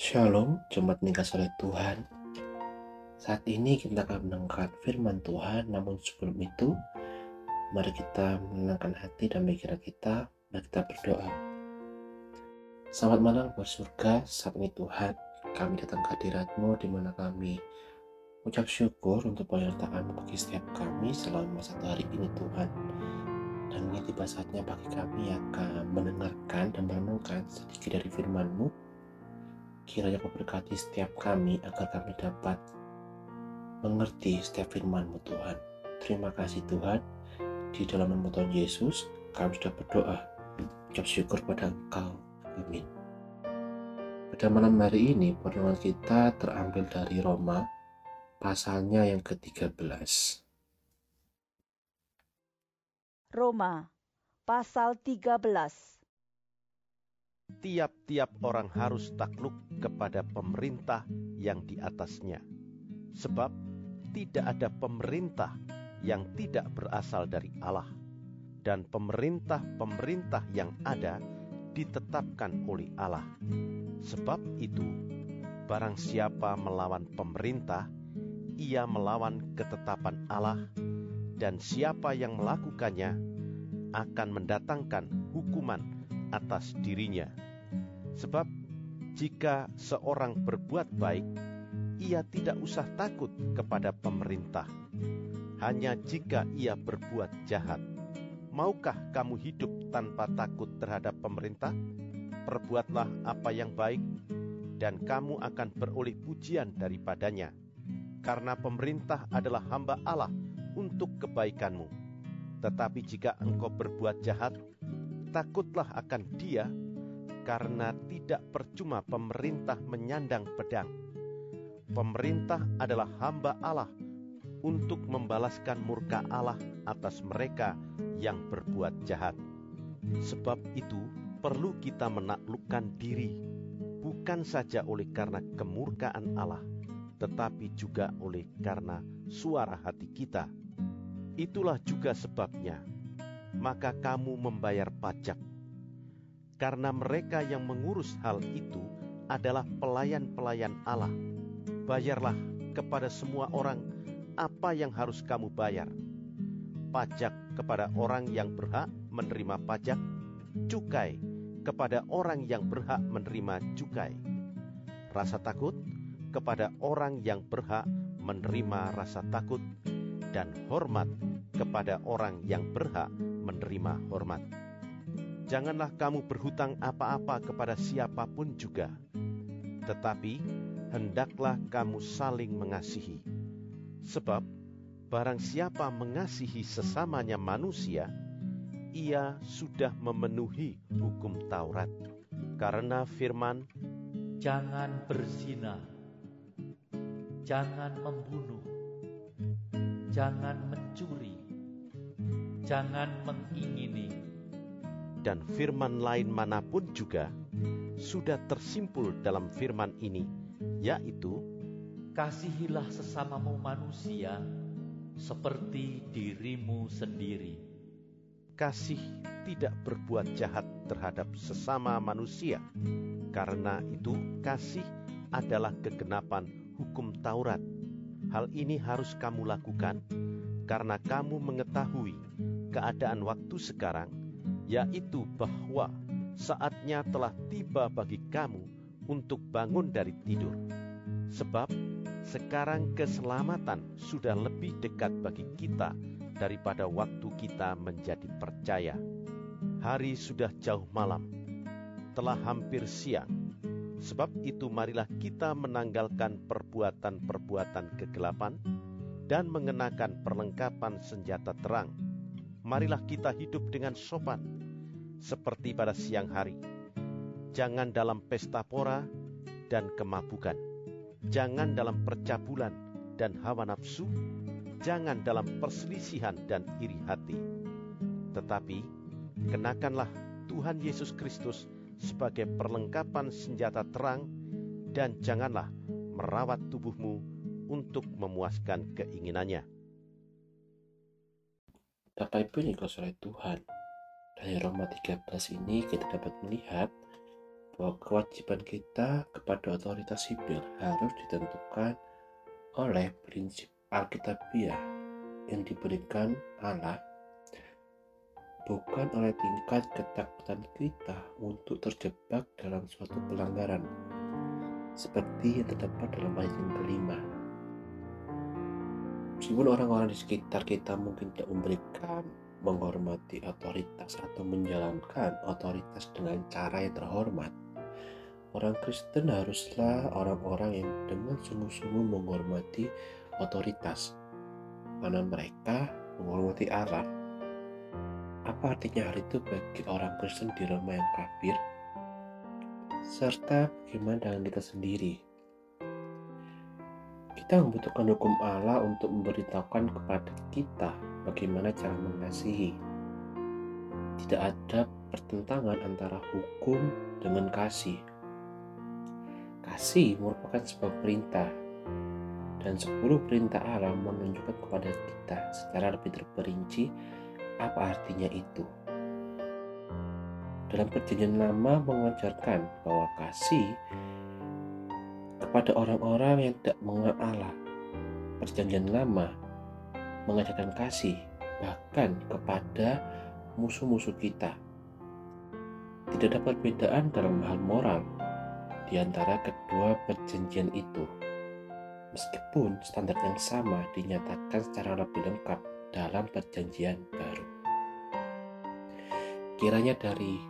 Shalom, jemaat nikah oleh Tuhan. Saat ini kita akan mendengarkan firman Tuhan, namun sebelum itu, mari kita menenangkan hati dan pikiran kita, dan kita berdoa. Selamat malam buat surga, saat ini Tuhan, kami datang ke hadiratmu di mana kami ucap syukur untuk penyertaan bagi setiap kami selama satu hari ini Tuhan. Dan ini tiba saatnya bagi kami akan mendengarkan dan merenungkan sedikit dari firman-Mu Kiranya kau berkati setiap kami agar kami dapat mengerti setiap firman-Mu Tuhan. Terima kasih Tuhan. Di dalam nama Tuhan Yesus, kami sudah berdoa. Ucap syukur pada Engkau. Amin. Pada malam hari ini, pertemuan kita terambil dari Roma, pasalnya yang ke-13. Roma, pasal 13 tiap-tiap orang harus takluk kepada pemerintah yang di atasnya, sebab tidak ada pemerintah yang tidak berasal dari Allah, dan pemerintah-pemerintah yang ada ditetapkan oleh Allah. Sebab itu, barang siapa melawan pemerintah, ia melawan ketetapan Allah, dan siapa yang melakukannya akan mendatangkan hukuman atas dirinya. Sebab jika seorang berbuat baik, ia tidak usah takut kepada pemerintah. Hanya jika ia berbuat jahat, maukah kamu hidup tanpa takut terhadap pemerintah? Perbuatlah apa yang baik, dan kamu akan beroleh pujian daripadanya, karena pemerintah adalah hamba Allah untuk kebaikanmu. Tetapi jika engkau berbuat jahat, takutlah akan Dia, karena tidak percuma pemerintah menyandang pedang. Pemerintah adalah hamba Allah untuk membalaskan murka Allah atas mereka yang berbuat jahat. Sebab itu, perlu kita menaklukkan diri, bukan saja oleh karena kemurkaan Allah, tetapi juga oleh karena suara hati kita. Itulah juga sebabnya maka kamu membayar pajak. Karena mereka yang mengurus hal itu adalah pelayan-pelayan Allah. Bayarlah kepada semua orang apa yang harus kamu bayar. Pajak kepada orang yang berhak menerima pajak, cukai kepada orang yang berhak menerima cukai. Rasa takut kepada orang yang berhak menerima rasa takut, dan hormat kepada orang yang berhak menerima hormat. Janganlah kamu berhutang apa-apa kepada siapa pun juga, tetapi hendaklah kamu saling mengasihi. Sebab barang siapa mengasihi sesamanya manusia, ia sudah memenuhi hukum Taurat. Karena firman, Jangan berzina, jangan membunuh, jangan mencuri, jangan mengingini. dan firman lain mana pun juga sudah tersimpul dalam firman ini, yaitu Kasihilah sesamamu manusia seperti dirimu sendiri. kasih tidak berbuat jahat terhadap sesama manusia. Karena itu, kasih adalah kegenapan hukum Taurat. Hal ini harus kamu lakukan karena kamu mengetahui keadaan waktu sekarang, yaitu bahwa saatnya telah tiba bagi kamu untuk bangun dari tidur. Sebab sekarang keselamatan sudah lebih dekat bagi kita daripada waktu kita menjadi percaya. Hari sudah jauh malam, telah hampir siang. Sebab itu marilah kita menanggalkan perbuatan-perbuatan kegelapan dan mengenakan perlengkapan senjata terang. Marilah kita hidup dengan sopan, seperti pada siang hari. Jangan dalam pesta pora dan kemabukan. Jangan dalam percabulan dan hawa nafsu. Jangan dalam perselisihan dan iri hati. Tetapi, kenakanlah Tuhan Yesus Kristus sebagai perlengkapan senjata terang dan janganlah merawat tubuhmu untuk memuaskan keinginannya. Bapak Ibu yang oleh Tuhan, dari Roma 13 ini kita dapat melihat bahwa kewajiban kita kepada otoritas sipil harus ditentukan oleh prinsip Alkitabiah yang diberikan Allah bukan oleh tingkat ketakutan kita untuk terjebak dalam suatu pelanggaran seperti yang terdapat dalam ayat yang kelima meskipun orang-orang di sekitar kita mungkin tidak memberikan menghormati otoritas atau menjalankan otoritas dengan cara yang terhormat orang Kristen haruslah orang-orang yang dengan sungguh-sungguh menghormati otoritas. Karena mereka menghormati Allah. Apa artinya hal itu bagi orang Kristen di Roma yang kafir? Serta bagaimana dengan kita sendiri kita membutuhkan hukum Allah untuk memberitahukan kepada kita bagaimana cara mengasihi. Tidak ada pertentangan antara hukum dengan kasih. Kasih merupakan sebuah perintah dan sepuluh perintah Allah menunjukkan kepada kita secara lebih terperinci apa artinya itu. Dalam perjanjian lama mengajarkan bahwa kasih kepada orang-orang yang tidak mengenal Allah. Perjanjian lama mengajarkan kasih bahkan kepada musuh-musuh kita. Tidak ada perbedaan dalam hal moral di antara kedua perjanjian itu. Meskipun standar yang sama dinyatakan secara lebih lengkap dalam perjanjian baru. Kiranya dari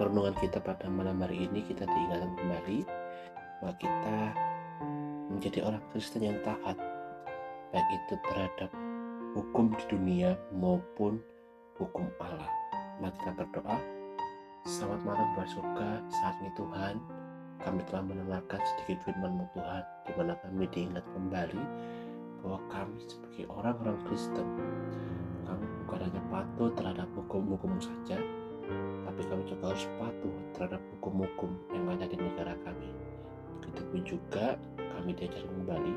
perenungan kita pada malam hari ini kita diingatkan kembali bahwa kita menjadi orang Kristen yang taat baik itu terhadap hukum di dunia maupun hukum Allah. Mari kita berdoa. Selamat malam buat surga. Saat ini Tuhan, kami telah mendengarkan sedikit firman-Mu Tuhan, di mana kami diingat kembali bahwa kami sebagai orang-orang Kristen, kami bukan hanya patuh terhadap hukum-hukum saja, tapi kami juga harus patuh terhadap hukum-hukum yang ada di negara kami. Begitupun juga kami diajar kembali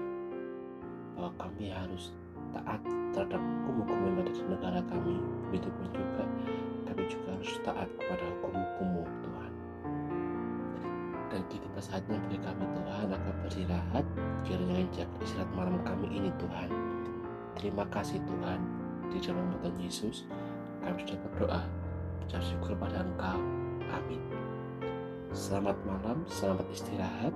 bahwa kami harus taat terhadap hukum-hukum yang ada di negara kami. Begitupun juga kami juga harus taat kepada hukum-hukummu Tuhan. Dan kita saatnya bagi kami Tuhan akan beristirahat. Kiranya jaga istirahat malam kami ini Tuhan. Terima kasih Tuhan. Di dalam Tuhan Yesus kami sudah berdoa. Ucap syukur pada Engkau. Amin. Selamat malam, selamat istirahat.